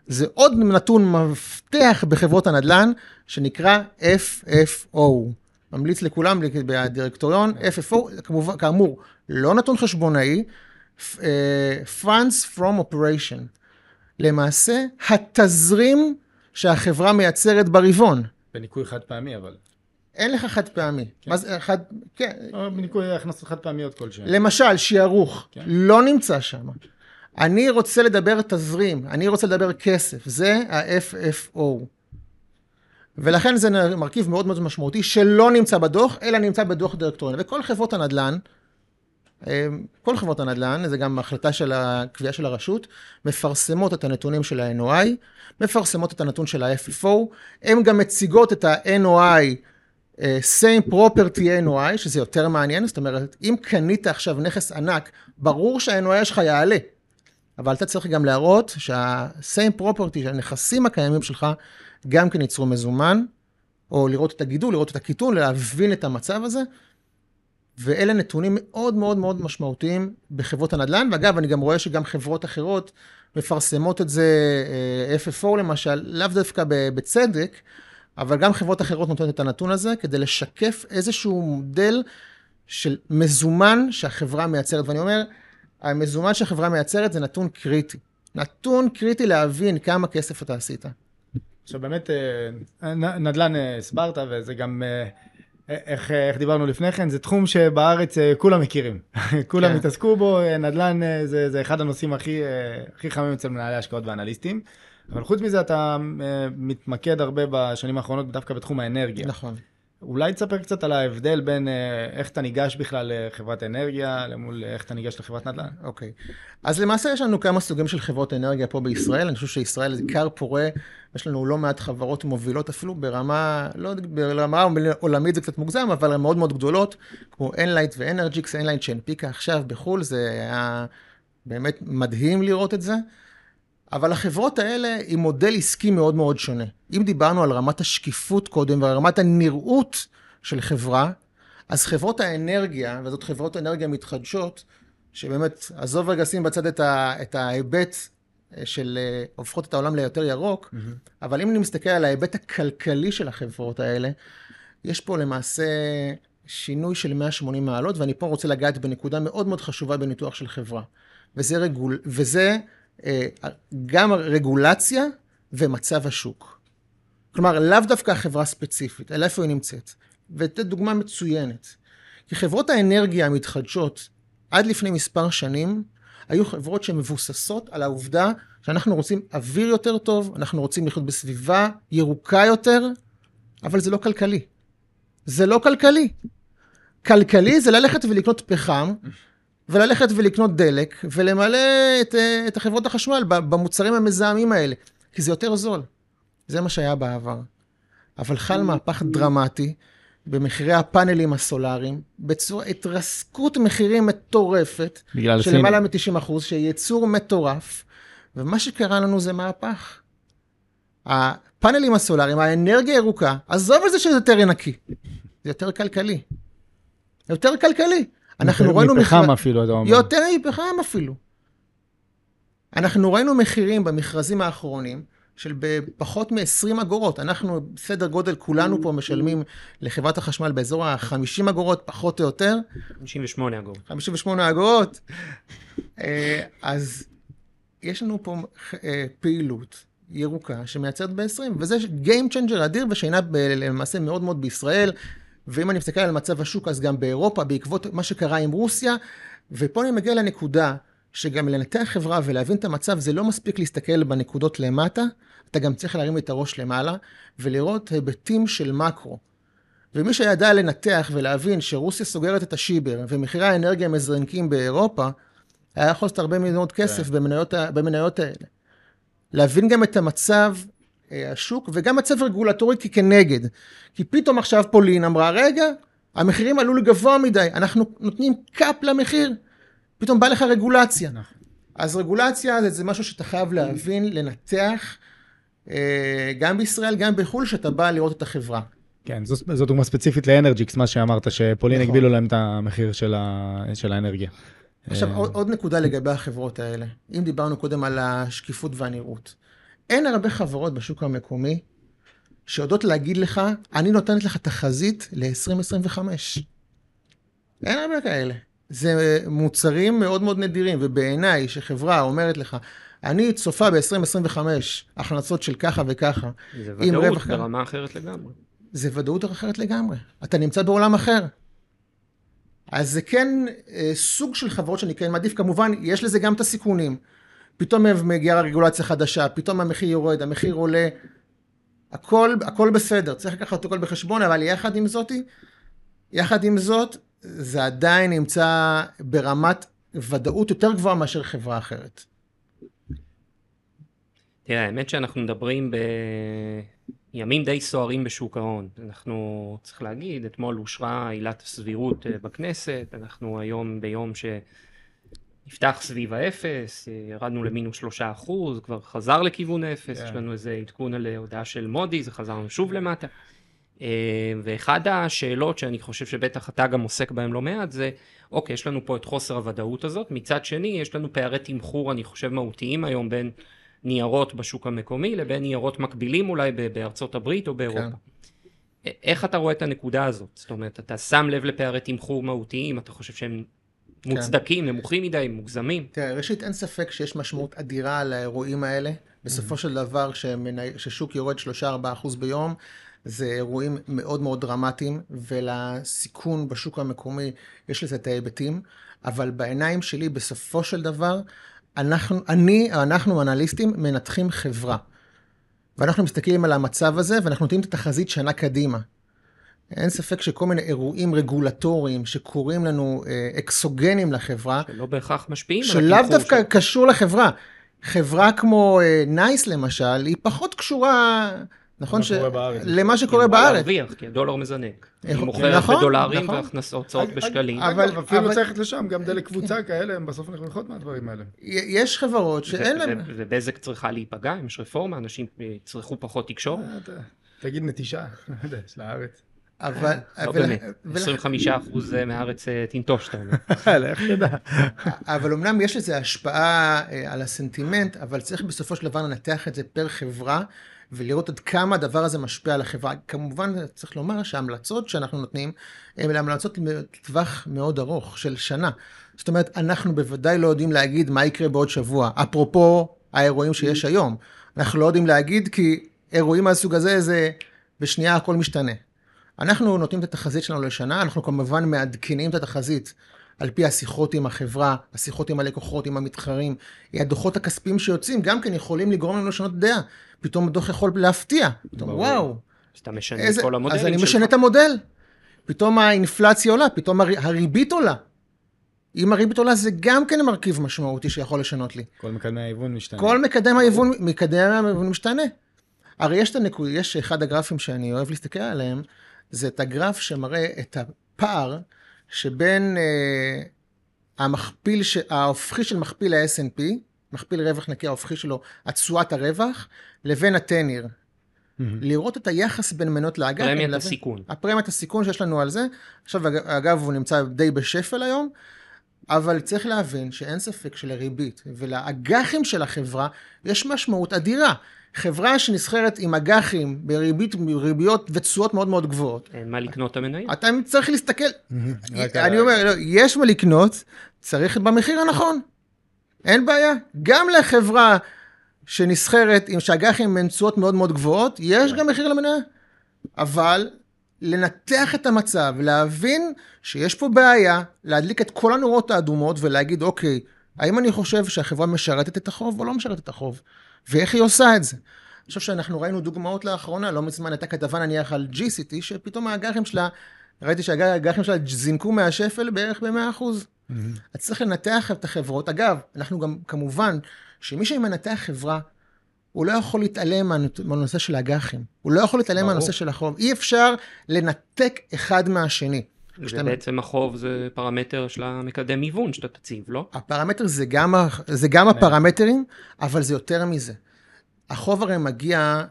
זה עוד נתון מפתח בחברות הנדל"ן, שנקרא FFO. ממליץ לכולם בדירקטוריון, FFO, כמובן, כאמור, לא נתון חשבונאי, אה, Funds from Operation. למעשה, התזרים שהחברה מייצרת ברבעון. בניכוי חד פעמי, אבל. אין לך חד פעמי. כן. מה זה חד... כן. או בניכוי הכנסות חד פעמיות כלשהן. למשל, שיערוך, כן. לא נמצא שם. אני רוצה לדבר תזרים, אני רוצה לדבר כסף, זה ה-FFO. ולכן זה מרכיב מאוד מאוד משמעותי שלא נמצא בדוח, אלא נמצא בדוח דירקטוריון. וכל חברות הנדל"ן, כל חברות הנדל"ן, זה גם החלטה של הקביעה של הרשות, מפרסמות את הנתונים של ה-NOI, מפרסמות את הנתון של ה-FFO, הן גם מציגות את ה-NOI, אה, same property NOI, שזה יותר מעניין, זאת אומרת, אם קנית עכשיו נכס ענק, ברור שה-NOI שלך יעלה, אבל אתה צריך גם להראות שה-same property, שהנכסים הקיימים שלך, גם כן ייצרו מזומן, או לראות את הגידול, לראות את הקיטון, להבין את המצב הזה. ואלה נתונים מאוד מאוד מאוד משמעותיים בחברות הנדל"ן, ואגב, אני גם רואה שגם חברות אחרות מפרסמות את זה, אה, FFO למשל, לאו דווקא בצדק, אבל גם חברות אחרות נותנות את הנתון הזה כדי לשקף איזשהו מודל של מזומן שהחברה מייצרת. ואני אומר, המזומן שהחברה מייצרת זה נתון קריטי. נתון קריטי להבין כמה כסף אתה עשית. עכשיו באמת, אה, נדל"ן אה, הסברת, וזה גם, אה, איך, איך דיברנו לפני כן, זה תחום שבארץ כולם מכירים. כולם כן. התעסקו בו, נדל"ן זה, זה אחד הנושאים הכי, הכי חמים אצל מנהלי השקעות ואנליסטים. אבל חוץ מזה אתה מתמקד הרבה בשנים האחרונות דווקא בתחום האנרגיה. נכון. אולי תספר קצת על ההבדל בין אה, איך אתה ניגש בכלל לחברת אנרגיה, למול איך אתה ניגש לחברת נדל"ן. אוקיי. Okay. אז למעשה יש לנו כמה סוגים של חברות אנרגיה פה בישראל. אני חושב שישראל זה כר פורה, יש לנו לא מעט חברות מובילות אפילו ברמה, לא ברמה עולמית זה קצת מוגזם, אבל הן מאוד מאוד גדולות, כמו Enlight ו-Energix, Enlight שהנפיקה עכשיו בחו"ל, זה היה באמת מדהים לראות את זה. אבל החברות האלה עם מודל עסקי מאוד מאוד שונה. אם דיברנו על רמת השקיפות קודם ועל רמת הנראות של חברה, אז חברות האנרגיה, וזאת חברות אנרגיה מתחדשות, שבאמת, עזוב רגע שים בצד את, ה, את ההיבט אה, של אה, הופכות את העולם ליותר ירוק, mm-hmm. אבל אם אני מסתכל על ההיבט הכלכלי של החברות האלה, יש פה למעשה שינוי של 180 מעלות, ואני פה רוצה לגעת בנקודה מאוד מאוד חשובה בניתוח של חברה. וזה, רגול, וזה גם רגולציה ומצב השוק. כלומר, לאו דווקא החברה ספציפית, אלא איפה היא נמצאת. ותת דוגמה מצוינת. כי חברות האנרגיה המתחדשות, עד לפני מספר שנים, היו חברות שמבוססות על העובדה שאנחנו רוצים אוויר יותר טוב, אנחנו רוצים לחיות בסביבה ירוקה יותר, אבל זה לא כלכלי. זה לא כלכלי. כלכלי זה ללכת ולקנות פחם וללכת ולקנות דלק, ולמלא את, אה, את החברות החשמל במוצרים המזהמים האלה, כי זה יותר זול. זה מה שהיה בעבר. אבל חל מהפך דרמטי במחירי הפאנלים הסולאריים, בצורה התרסקות מחירים מטורפת, של למעלה מ-90 אחוז, שייצור מטורף, ומה שקרה לנו זה מהפך. הפאנלים הסולאריים, האנרגיה הירוקה, עזוב את זה שזה יותר נקי, זה יותר כלכלי. יותר כלכלי. אנחנו ראינו... מפחם מחיר... אפילו, אתה אומר. יותר מפחם אפילו. אנחנו ראינו מחירים במכרזים האחרונים של בפחות מ-20 אגורות. אנחנו, בסדר גודל, כולנו פה משלמים לחברת החשמל באזור ה-50 אגורות, פחות או יותר. 58 אגורות. 58 אגורות. אה, אז יש לנו פה אה, פעילות ירוקה שמייצרת ב-20, וזה Game Changer אדיר ושינה למעשה מאוד מאוד בישראל. ואם אני מסתכל על מצב השוק, אז גם באירופה, בעקבות מה שקרה עם רוסיה, ופה אני מגיע לנקודה שגם לנתח חברה ולהבין את המצב, זה לא מספיק להסתכל בנקודות למטה, אתה גם צריך להרים את הראש למעלה ולראות היבטים של מקרו. ומי שידע לנתח ולהבין שרוסיה סוגרת את השיבר ומחירי האנרגיה מזרנקים באירופה, היה יכול לעשות הרבה מאוד כסף כן. במניות, במניות האלה. להבין גם את המצב, השוק, וגם מצב רגולטורי כנגד. כי פתאום עכשיו פולין אמרה, רגע, המחירים עלו לגבוה מדי, אנחנו נותנים קאפ למחיר. פתאום בא לך רגולציה. נכון. אז רגולציה זה, זה משהו שאתה חייב להבין, לנתח, אה, גם בישראל, גם בחו"ל, שאתה בא לראות את החברה. כן, זו, זו דוגמה ספציפית לאנרג'יקס, מה שאמרת, שפולין נכון. הגבילו להם את המחיר של, ה, של האנרגיה. עכשיו, אה, עוד, עוד נקודה לגבי החברות האלה. אם דיברנו קודם על השקיפות והנראות. אין הרבה חברות בשוק המקומי שיודעות להגיד לך, אני נותנת לך תחזית ל-2025. אין הרבה כאלה. זה מוצרים מאוד מאוד נדירים, ובעיניי, שחברה אומרת לך, אני צופה ב-2025 הכנסות של ככה וככה. זה ודאות ברמה אחרת לגמרי. זה ודאות אחרת לגמרי. אתה נמצא בעולם אחר. אז זה כן אה, סוג של חברות שאני כן מעדיף, כמובן, יש לזה גם את הסיכונים. פתאום מגיעה רגולציה חדשה, פתאום המחיר יורד, המחיר עולה, הכל, הכל בסדר, צריך לקחת הכל בחשבון, אבל יחד עם זאתי, יחד עם זאת, זה עדיין נמצא ברמת ודאות יותר גבוהה מאשר חברה אחרת. תראה, האמת שאנחנו מדברים בימים די סוערים בשוק ההון. אנחנו, צריך להגיד, אתמול אושרה עילת הסבירות אה, בכנסת, אנחנו היום ביום ש... נפתח סביב האפס, ירדנו למינוס שלושה אחוז, כבר חזר לכיוון האפס, yeah. יש כן. לנו איזה עדכון על הודעה של מודי, זה חזרנו שוב למטה. אה, ואחד השאלות שאני חושב שבטח אתה גם עוסק בהן לא מעט זה, אוקיי, יש לנו פה את חוסר הוודאות הזאת, מצד שני יש לנו פערי תמחור, אני חושב, מהותיים היום בין ניירות בשוק המקומי לבין ניירות מקבילים אולי בארצות הברית או באירופה. כן. איך אתה רואה את הנקודה הזאת? זאת אומרת, אתה שם לב לפערי תמחור מהותיים, אתה חושב שהם. מוצדקים, כן. נמוכים מדי, מוגזמים? תראה, ראשית, אין ספק שיש משמעות אדירה לאירועים האלה. בסופו mm-hmm. של דבר, כששוק יורד 3-4% ביום, זה אירועים מאוד מאוד דרמטיים, ולסיכון בשוק המקומי יש לזה את ההיבטים, אבל בעיניים שלי, בסופו של דבר, אנחנו, אני, אנחנו אנליסטים, מנתחים חברה. ואנחנו מסתכלים על המצב הזה, ואנחנו נותנים את התחזית שנה קדימה. אין ספק שכל מיני אירועים רגולטוריים שקורים לנו אה, אקסוגנים לחברה, שלא בהכרח משפיעים על התמחור. שלאו דווקא ש... קשור לחברה. חברה כמו נייס אה, למשל, היא פחות קשורה נכון ש... למה שקורה בארץ. היא להרוויח, כי הדולר מזנק. היא מוכרת נכון, בדולרים נכון. והוצאות בשקלים. אבל אפילו אבל... צריך לשם, גם דלק קבוצה כאלה, הם בסוף מרוויחות מהדברים האלה. יש חברות שאין להם... ובזק צריכה להיפגע, אם יש רפורמה, אנשים יצרכו פחות תקשורת. אה, תגיד נטישה, של הארץ. אבל... לא באמת, 25 אחוז מהארץ אה, תנטוש, אתה אומר. לך תדע. אבל אמנם יש לזה השפעה אה, על הסנטימנט, אבל צריך בסופו של דבר לנתח את זה פר חברה, ולראות עד כמה הדבר הזה משפיע על החברה. כמובן, צריך לומר שההמלצות שאנחנו נותנים, הן המלצות לטווח מאוד ארוך, של שנה. זאת אומרת, אנחנו בוודאי לא יודעים להגיד מה יקרה בעוד שבוע, אפרופו האירועים שיש היום. אנחנו לא יודעים להגיד כי אירועים מהסוג הזה, זה בשנייה הכל משתנה. אנחנו נותנים את התחזית שלנו לשנה, אנחנו כמובן מעדכנים את התחזית על פי השיחות עם החברה, השיחות עם הלקוחות, עם המתחרים, הדוחות הכספיים שיוצאים, גם כן יכולים לגרום לנו לשנות דעה. פתאום הדוח יכול להפתיע. פתאום, וואו. אז אתה משנה איזה, את כל המודלים שלך. אז אני משנה את המודל. פתאום האינפלציה עולה, פתאום הריבית עולה. אם הריבית עולה זה גם כן מרכיב משמעותי שיכול לשנות לי. כל מקדם ההיוון משתנה. כל מקדם ההיוון, מקדם ההיוון משתנה. הרי יש את הנקוד, יש אחד הגרפים שאני אוהב להסתכל עליהם, זה את הגרף שמראה את הפער שבין אה, המכפיל, ש... ההופכי של מכפיל ה-S&P, מכפיל רווח נקי ההופכי שלו, התשואת הרווח, לבין הטניר. Mm-hmm. לראות את היחס בין מנות לאג"ח. פרמיית. הסיכון. הפרמיית הסיכון שיש לנו על זה. עכשיו, אגב, הוא נמצא די בשפל היום, אבל צריך להבין שאין ספק שלריבית ולאג"חים של החברה יש משמעות אדירה. חברה שנסחרת עם אג"חים בריבית, ריביות ותשואות מאוד מאוד גבוהות. אין מה לקנות את המניה. אתה צריך להסתכל, אני אומר, לא, יש מה לקנות, צריך במחיר הנכון. אין בעיה. גם לחברה שנסחרת עם שאג"חים עם תשואות מאוד מאוד גבוהות, יש גם מחיר למניה. אבל לנתח את המצב, להבין שיש פה בעיה, להדליק את כל הנורות האדומות ולהגיד, אוקיי, האם אני חושב שהחברה משרתת את החוב או לא משרתת את החוב? ואיך היא עושה את זה? אני חושב שאנחנו ראינו דוגמאות לאחרונה, לא מזמן הייתה כתבה נניח על GCT, שפתאום האג"חים שלה, ראיתי שהאג"חים שלה זינקו מהשפל בערך ב-100%. Mm-hmm. אז צריך לנתח את החברות. אגב, אנחנו גם, כמובן, שמי שמנתח חברה, הוא לא יכול להתעלם מהנושא של האג"חים. הוא לא יכול להתעלם מהנושא של החוב. אי אפשר לנתק אחד מהשני. ובעצם החוב זה פרמטר של המקדם היוון שאתה תציב, לא? הפרמטר זה גם, זה גם הפרמטרים, אבל זה יותר מזה. החוב הרי מגיע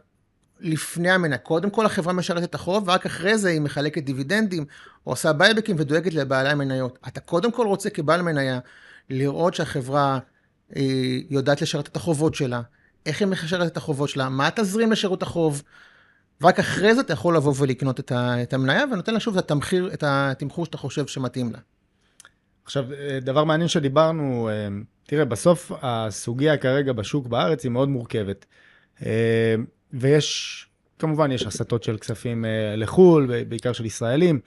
לפני המניה. קודם כל החברה משרתת את החוב, ורק אחרי זה היא מחלקת דיבידנדים, או עושה בייבקים ודואגת לבעלי המניות. אתה קודם כל רוצה כבעל מניה לראות שהחברה אה, יודעת לשרת את החובות שלה, איך היא משרת את החובות שלה, מה תזרים לשירות החוב. ורק אחרי זה אתה יכול לבוא ולקנות את, את המניה, ונותן לה שוב את התמחיר, את התמחור שאתה חושב שמתאים לה. עכשיו, אה, דבר מעניין שדיברנו, אה, תראה, בסוף הסוגיה כרגע בשוק בארץ היא מאוד מורכבת. אה, ויש, כמובן, יש הסטות של כספים לחו"ל, בעיקר של ישראלים.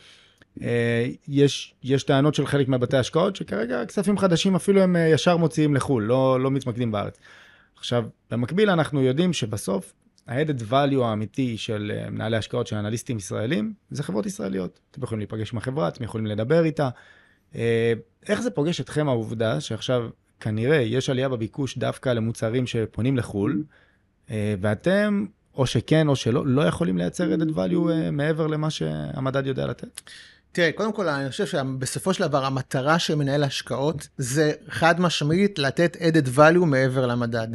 יש, יש טענות של חלק מהבתי השקעות, שכרגע כספים חדשים אפילו הם ישר מוציאים לחו"ל, לא, לא מתמקדים בארץ. עכשיו, במקביל אנחנו יודעים שבסוף ה-added value האמיתי של אה, מנהלי השקעות, של אנליסטים ישראלים, זה חברות ישראליות. אתם יכולים להיפגש עם החברה, אתם יכולים לדבר איתה. אה, איך זה פוגש אתכם העובדה שעכשיו כנראה יש עלייה בביקוש דווקא למוצרים שפונים לחו"ל, אה, ואתם, או שכן או שלא, לא יכולים לייצר added value מעבר למה שהמדד יודע לתת? תראה, קודם כל, אני חושב שבסופו של דבר, המטרה של מנהל השקעות זה חד משמעית לתת added value מעבר למדד.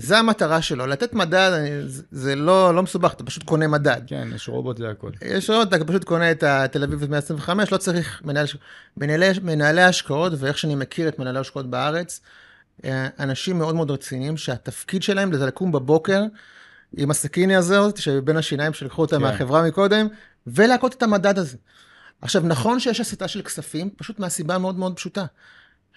זה המטרה שלו, לתת מדד, זה לא, לא מסובך, אתה פשוט קונה מדד. כן, יש רובוט זה הכל. יש רובוט, אתה פשוט קונה את התל אביב 125, לא צריך מנהל, מנהלי, מנהלי השקעות, ואיך שאני מכיר את מנהלי השקעות בארץ, אה, אנשים מאוד מאוד רציניים, שהתפקיד שלהם זה לקום בבוקר עם הסכיני הזאת, שבין השיניים שלקחו אותה כן. מהחברה מקודם, ולהכות את המדד הזה. עכשיו, נכון שיש הסתה של כספים, פשוט מהסיבה מאוד מאוד פשוטה.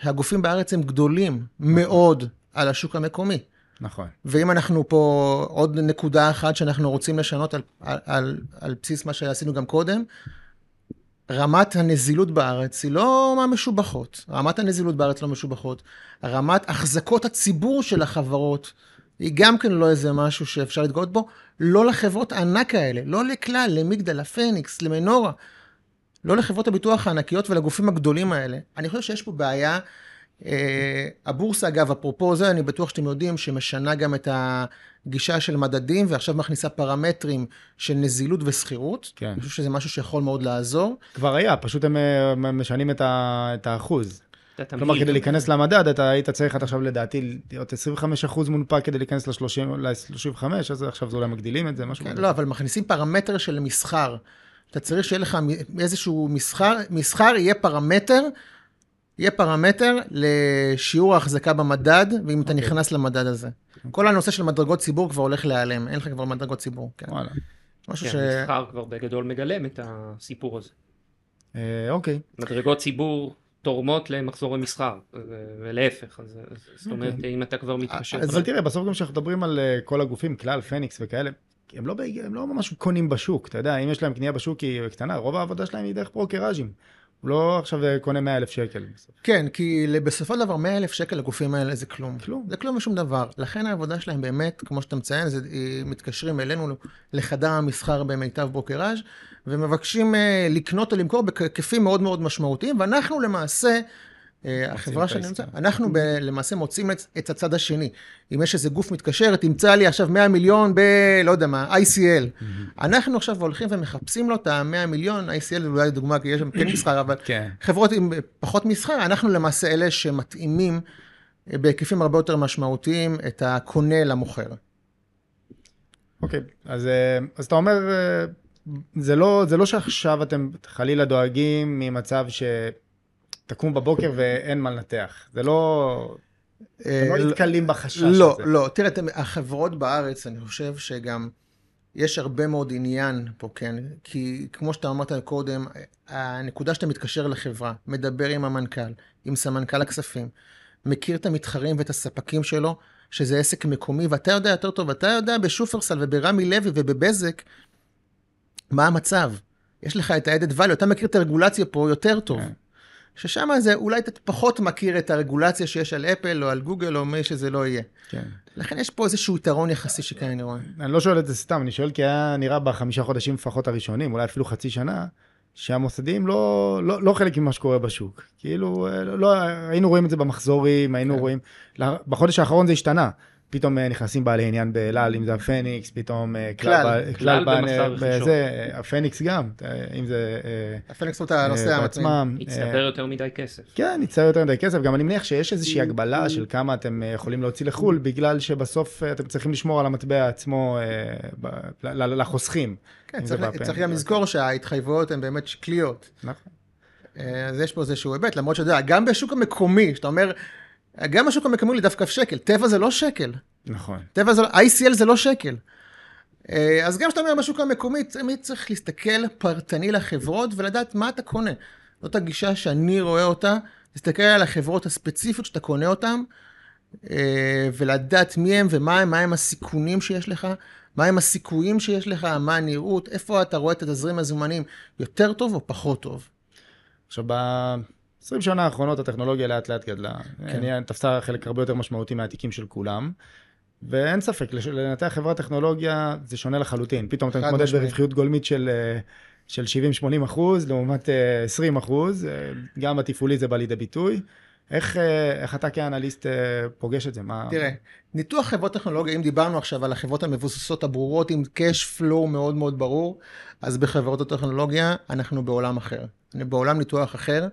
הגופים בארץ הם גדולים מאוד על השוק המקומי. נכון. ואם אנחנו פה, עוד נקודה אחת שאנחנו רוצים לשנות על, על, על, על בסיס מה שעשינו גם קודם, רמת הנזילות בארץ היא לא מהמשובחות. רמת הנזילות בארץ לא משובחות. רמת החזקות הציבור של החברות היא גם כן לא איזה משהו שאפשר להתגאות בו. לא לחברות הענק האלה, לא לכלל, למגדל, לפניקס, למנורה. לא לחברות הביטוח הענקיות ולגופים הגדולים האלה. אני חושב שיש פה בעיה הבורסה, אגב, אפרופו זה, אני בטוח שאתם יודעים שמשנה גם את הגישה של מדדים, ועכשיו מכניסה פרמטרים של נזילות ושכירות. כן. אני חושב שזה משהו שיכול מאוד לעזור. כבר היה, פשוט הם משנים את, ה, את האחוז. כלומר, כדי להיכנס למדד, אתה היית צריך עד עכשיו לדעתי להיות 25% מונפק כדי להיכנס ל-35, אז עכשיו זה אולי מגדילים את זה, משהו כן, כזה. לא, אבל מכניסים פרמטר של מסחר. אתה צריך שיהיה לך איזשהו מסחר, מסחר יהיה פרמטר יהיה פרמטר לשיעור ההחזקה במדד, ואם okay. אתה אוקיי. נכנס למדד הזה. Okay. כל הנושא של מדרגות ציבור כבר הולך להיעלם, אין לך כבר מדרגות ציבור. כן. וואלה. משהו כן, ש... המסחר כבר בגדול מגלם את הסיפור הזה. אה, אוקיי. מדרגות ציבור תורמות למחזורי מסחר, ולהפך, אז זאת אומרת, okay. אוקיי. אם אתה כבר מתקשר. אבל תראה, בסוף גם כשאנחנו מדברים על אה, כל הגופים, כלל, פניקס וכאלה, הם לא, הם לא ממש קונים בשוק, אתה יודע, אם יש להם קנייה בשוק היא קטנה, רוב העבודה שלהם היא דרך ברוקראז'ים. הוא לא עכשיו קונה 100 אלף שקל. כן, כי בסופו של דבר 100 אלף שקל לגופים האלה זה כלום. כלום. זה כלום ושום דבר. לכן העבודה שלהם באמת, כמו שאתה מציין, זה, מתקשרים אלינו לחדר המסחר במיטב ברוקראז' ומבקשים אה, לקנות או למכור בהיקפים מאוד מאוד משמעותיים, ואנחנו למעשה אה, החברה שאני נמצא, אנחנו ב, למעשה מוצאים את, את הצד השני. אם יש איזה גוף מתקשר, תמצא לי עכשיו 100 מיליון ב... לא יודע מה, ICL. Mm-hmm. אנחנו עכשיו הולכים ומחפשים לו את ה-100 מיליון, ICL זה אולי דוגמה, כי יש שם כן מסחר, אבל כן. חברות עם פחות מסחר, אנחנו למעשה אלה שמתאימים אה, בהיקפים הרבה יותר משמעותיים את הקונה למוכר. אוקיי, okay, אז, אה, אז אתה אומר, זה לא, זה לא שעכשיו אתם חלילה דואגים ממצב ש... תקום בבוקר ואין מה לנתח. זה לא... אתם לא אה, נתקלים בחשש לא, הזה. לא, לא. תראה, החברות בארץ, אני חושב שגם יש הרבה מאוד עניין פה, כן? כי כמו שאתה אמרת קודם, הנקודה שאתה מתקשר לחברה, מדבר עם המנכ"ל, עם סמנכ"ל הכספים, מכיר את המתחרים ואת הספקים שלו, שזה עסק מקומי, ואתה יודע יותר טוב, אתה יודע בשופרסל וברמי לוי ובבזק, מה המצב. יש לך את ה-added value, אתה מכיר את הרגולציה פה יותר טוב. כן. ששם זה אולי אתה פחות מכיר את הרגולציה שיש על אפל או על גוגל או מי שזה לא יהיה. כן. לכן יש פה איזשהו יתרון יחסי שכן אני רואה. אני לא שואל את זה סתם, אני שואל כי היה נראה בחמישה חודשים לפחות הראשונים, אולי אפילו חצי שנה, שהמוסדיים לא, לא, לא חלק ממה שקורה בשוק. כאילו, אה, לא, לא, היינו רואים את זה במחזורים, היינו כן. רואים... בחודש האחרון זה השתנה. פתאום אה, נכנסים בעלי עניין באלעל, אם זה הפניקס, פתאום אה, כלל. כלל רכישות. בזה, אה, הפניקס גם, אם זה הפניקס הוא את הנושא. אה, הצטבר יותר מדי כסף. כן, יצטרך יותר מדי כסף. גם אני מניח שיש. איזושהי הגבלה של כמה אתם יכולים להוציא לחו"ל, בגלל שבסוף אתם צריכים לשמור על המטבע עצמו לחוסכים. כן, צריך, גם לזכור שההתחייבויות הן באמת שקליות. נכון. אז יש פה איזשהו היבט, למרות שאתה יודע, גם בשוק המקומי, שאתה אומר, גם בשוק המקומי הוא דווקא שקל, טבע זה לא שקל. נכון. טבע זה לא, ICL זה לא שקל. אה, אז גם כשאתה אומר בשוק המקומי, תמיד צריך להסתכל פרטני לחברות ולדעת מה אתה קונה. זאת הגישה שאני רואה אותה, להסתכל על החברות הספציפיות שאתה קונה אותן, אה, ולדעת מי הם ומה הם, מה הם הסיכונים שיש לך, מה הם הסיכויים שיש לך, מה הנראות, איפה אתה רואה את התזרים הזומנים יותר טוב או פחות טוב. עכשיו, ב-20 שנה האחרונות הטכנולוגיה לאט לאט גדלה. כן. תפסה חלק הרבה יותר משמעותי מהתיקים של כולם. ואין ספק, לנתח חברת טכנולוגיה זה שונה לחלוטין. פתאום אתה מתמודד. ברווחיות גולמית של, אה, של 70-80 אחוז, לעומת אה, 20 אחוז, אה, גם בתפעולי זה בא לידי ביטוי. איך, אה, איך אתה כאנליסט אה, פוגש את זה? מה... תראה, ניתוח חברות טכנולוגיה, אם דיברנו עכשיו על החברות המבוססות הברורות עם cash flow מאוד מאוד ברור, אז בחברות הטכנולוגיה אנחנו בעולם אחר. בעולם ניתוח אחר,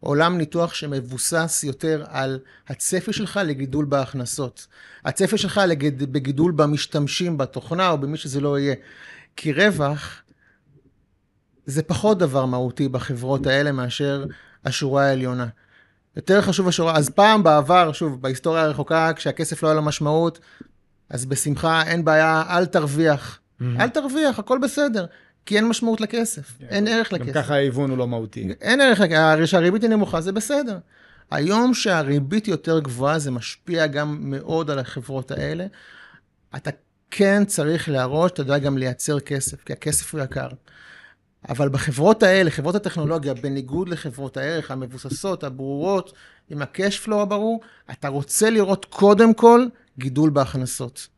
עולם ניתוח שמבוסס יותר על הצפי שלך לגידול בהכנסות. הצפי שלך לגד... בגידול במשתמשים בתוכנה או במי שזה לא יהיה. כי רווח זה פחות דבר מהותי בחברות האלה מאשר השורה העליונה. יותר חשוב השורה, אז פעם בעבר, שוב, בהיסטוריה הרחוקה, כשהכסף לא היה לו משמעות, אז בשמחה, אין בעיה, אל תרוויח. Mhm. אל תרוויח, הכל בסדר. כי אין משמעות לכסף, אין ערך גם לכסף. ככה ההיוון הוא לא מהותי. אין ערך, לכסף, שהריבית היא נמוכה, זה בסדר. היום שהריבית יותר גבוהה, זה משפיע גם מאוד על החברות האלה. אתה כן צריך להראות, אתה יודע גם לייצר כסף, כי הכסף הוא יקר. אבל בחברות האלה, חברות הטכנולוגיה, בניגוד לחברות הערך המבוססות, הברורות, עם ה-cash flow הברור, אתה רוצה לראות קודם כל גידול בהכנסות.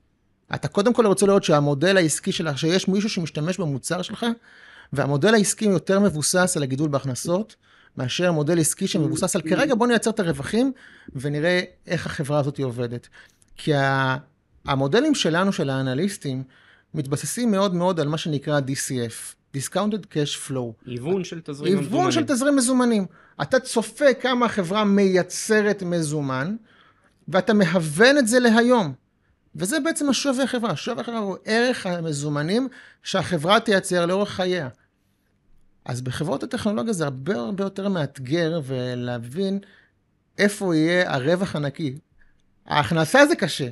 אתה קודם כל רוצה לראות שהמודל העסקי שלך, שיש מישהו שמשתמש במוצר שלך, והמודל העסקי יותר מבוסס על הגידול בהכנסות, מאשר מודל עסקי שמבוסס על כרגע בוא נייצר את הרווחים ונראה איך החברה הזאת עובדת. כי המודלים שלנו, של האנליסטים, מתבססים מאוד מאוד על מה שנקרא DCF, Discounted Cash Flow. היוון של תזרים היוון המזומנים. של תזרים מזומנים. אתה צופה כמה החברה מייצרת מזומן, ואתה מהוון את זה להיום. וזה בעצם השווי החברה. שווי החברה הוא ערך המזומנים שהחברה תייצר לאורך חייה. אז בחברות הטכנולוגיה זה הרבה הרבה יותר מאתגר ולהבין איפה יהיה הרווח הנקי. ההכנסה זה קשה.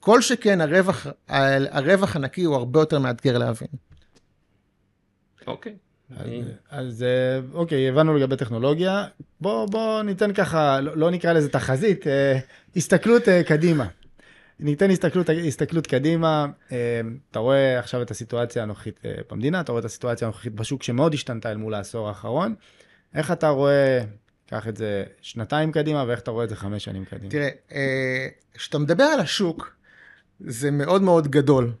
כל שכן הרווח, הרווח הנקי הוא הרבה יותר מאתגר להבין. אוקיי. אז, אז אה, אוקיי, הבנו לגבי טכנולוגיה. בוא, בוא ניתן ככה, לא, לא נקרא לזה תחזית, אה, הסתכלות אה, קדימה. ניתן הסתכלות, הסתכלות קדימה. אה, אתה רואה עכשיו את הסיטואציה הנוכחית אה, במדינה, אתה רואה את הסיטואציה הנוכחית בשוק שמאוד השתנתה אל מול העשור האחרון. איך אתה רואה, קח את זה שנתיים קדימה, ואיך אתה רואה את זה חמש שנים קדימה? תראה, אה, כשאתה מדבר על השוק, זה מאוד מאוד גדול.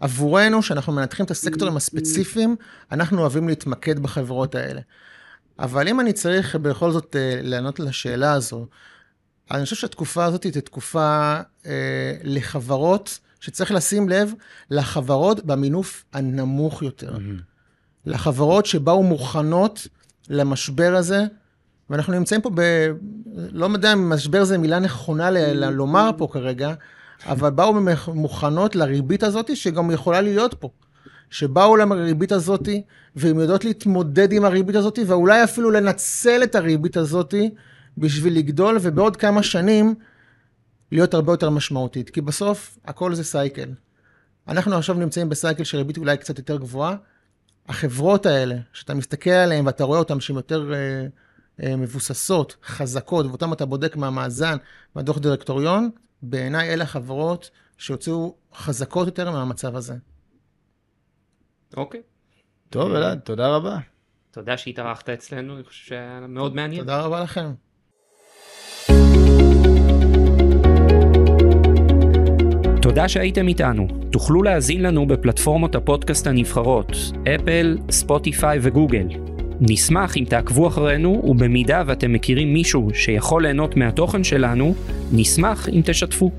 עבורנו, שאנחנו מנתחים את הסקטורים הספציפיים, אנחנו אוהבים להתמקד בחברות האלה. אבל אם אני צריך בכל זאת לענות לשאלה הזו, אני חושב שהתקופה הזאת היא תקופה אה, לחברות שצריך לשים לב לחברות במינוף הנמוך יותר. מהמם. לחברות שבאו מוכנות למשבר הזה, ואנחנו נמצאים פה ב... לא יודע אם משבר זה מילה נכונה ל... ל- לומר פה כרגע, אבל באו מוכנות לריבית הזאת, שגם יכולה להיות פה. שבאו לריבית הזאת, והן יודעות להתמודד עם הריבית הזאת, ואולי אפילו לנצל את הריבית הזאת בשביל לגדול, ובעוד כמה שנים להיות הרבה יותר משמעותית. כי בסוף, הכל זה סייקל. אנחנו עכשיו נמצאים בסייקל של ריבית אולי קצת יותר גבוהה. החברות האלה, שאתה מסתכל עליהן ואתה רואה אותן שהן יותר אה, אה, מבוססות, חזקות, ואותן אתה בודק מהמאזן, מהדוח דירקטוריון, בעיניי אלה החברות שהוציאו חזקות יותר מהמצב הזה. אוקיי. טוב, אלעד, תודה רבה. תודה שהתארחת אצלנו, אני חושב שהיה מאוד מעניין. תודה רבה לכם. תודה שהייתם איתנו. תוכלו להאזין לנו בפלטפורמות הפודקאסט הנבחרות, אפל, ספוטיפיי וגוגל. נשמח אם תעקבו אחרינו, ובמידה ואתם מכירים מישהו שיכול ליהנות מהתוכן שלנו, נשמח אם תשתפו.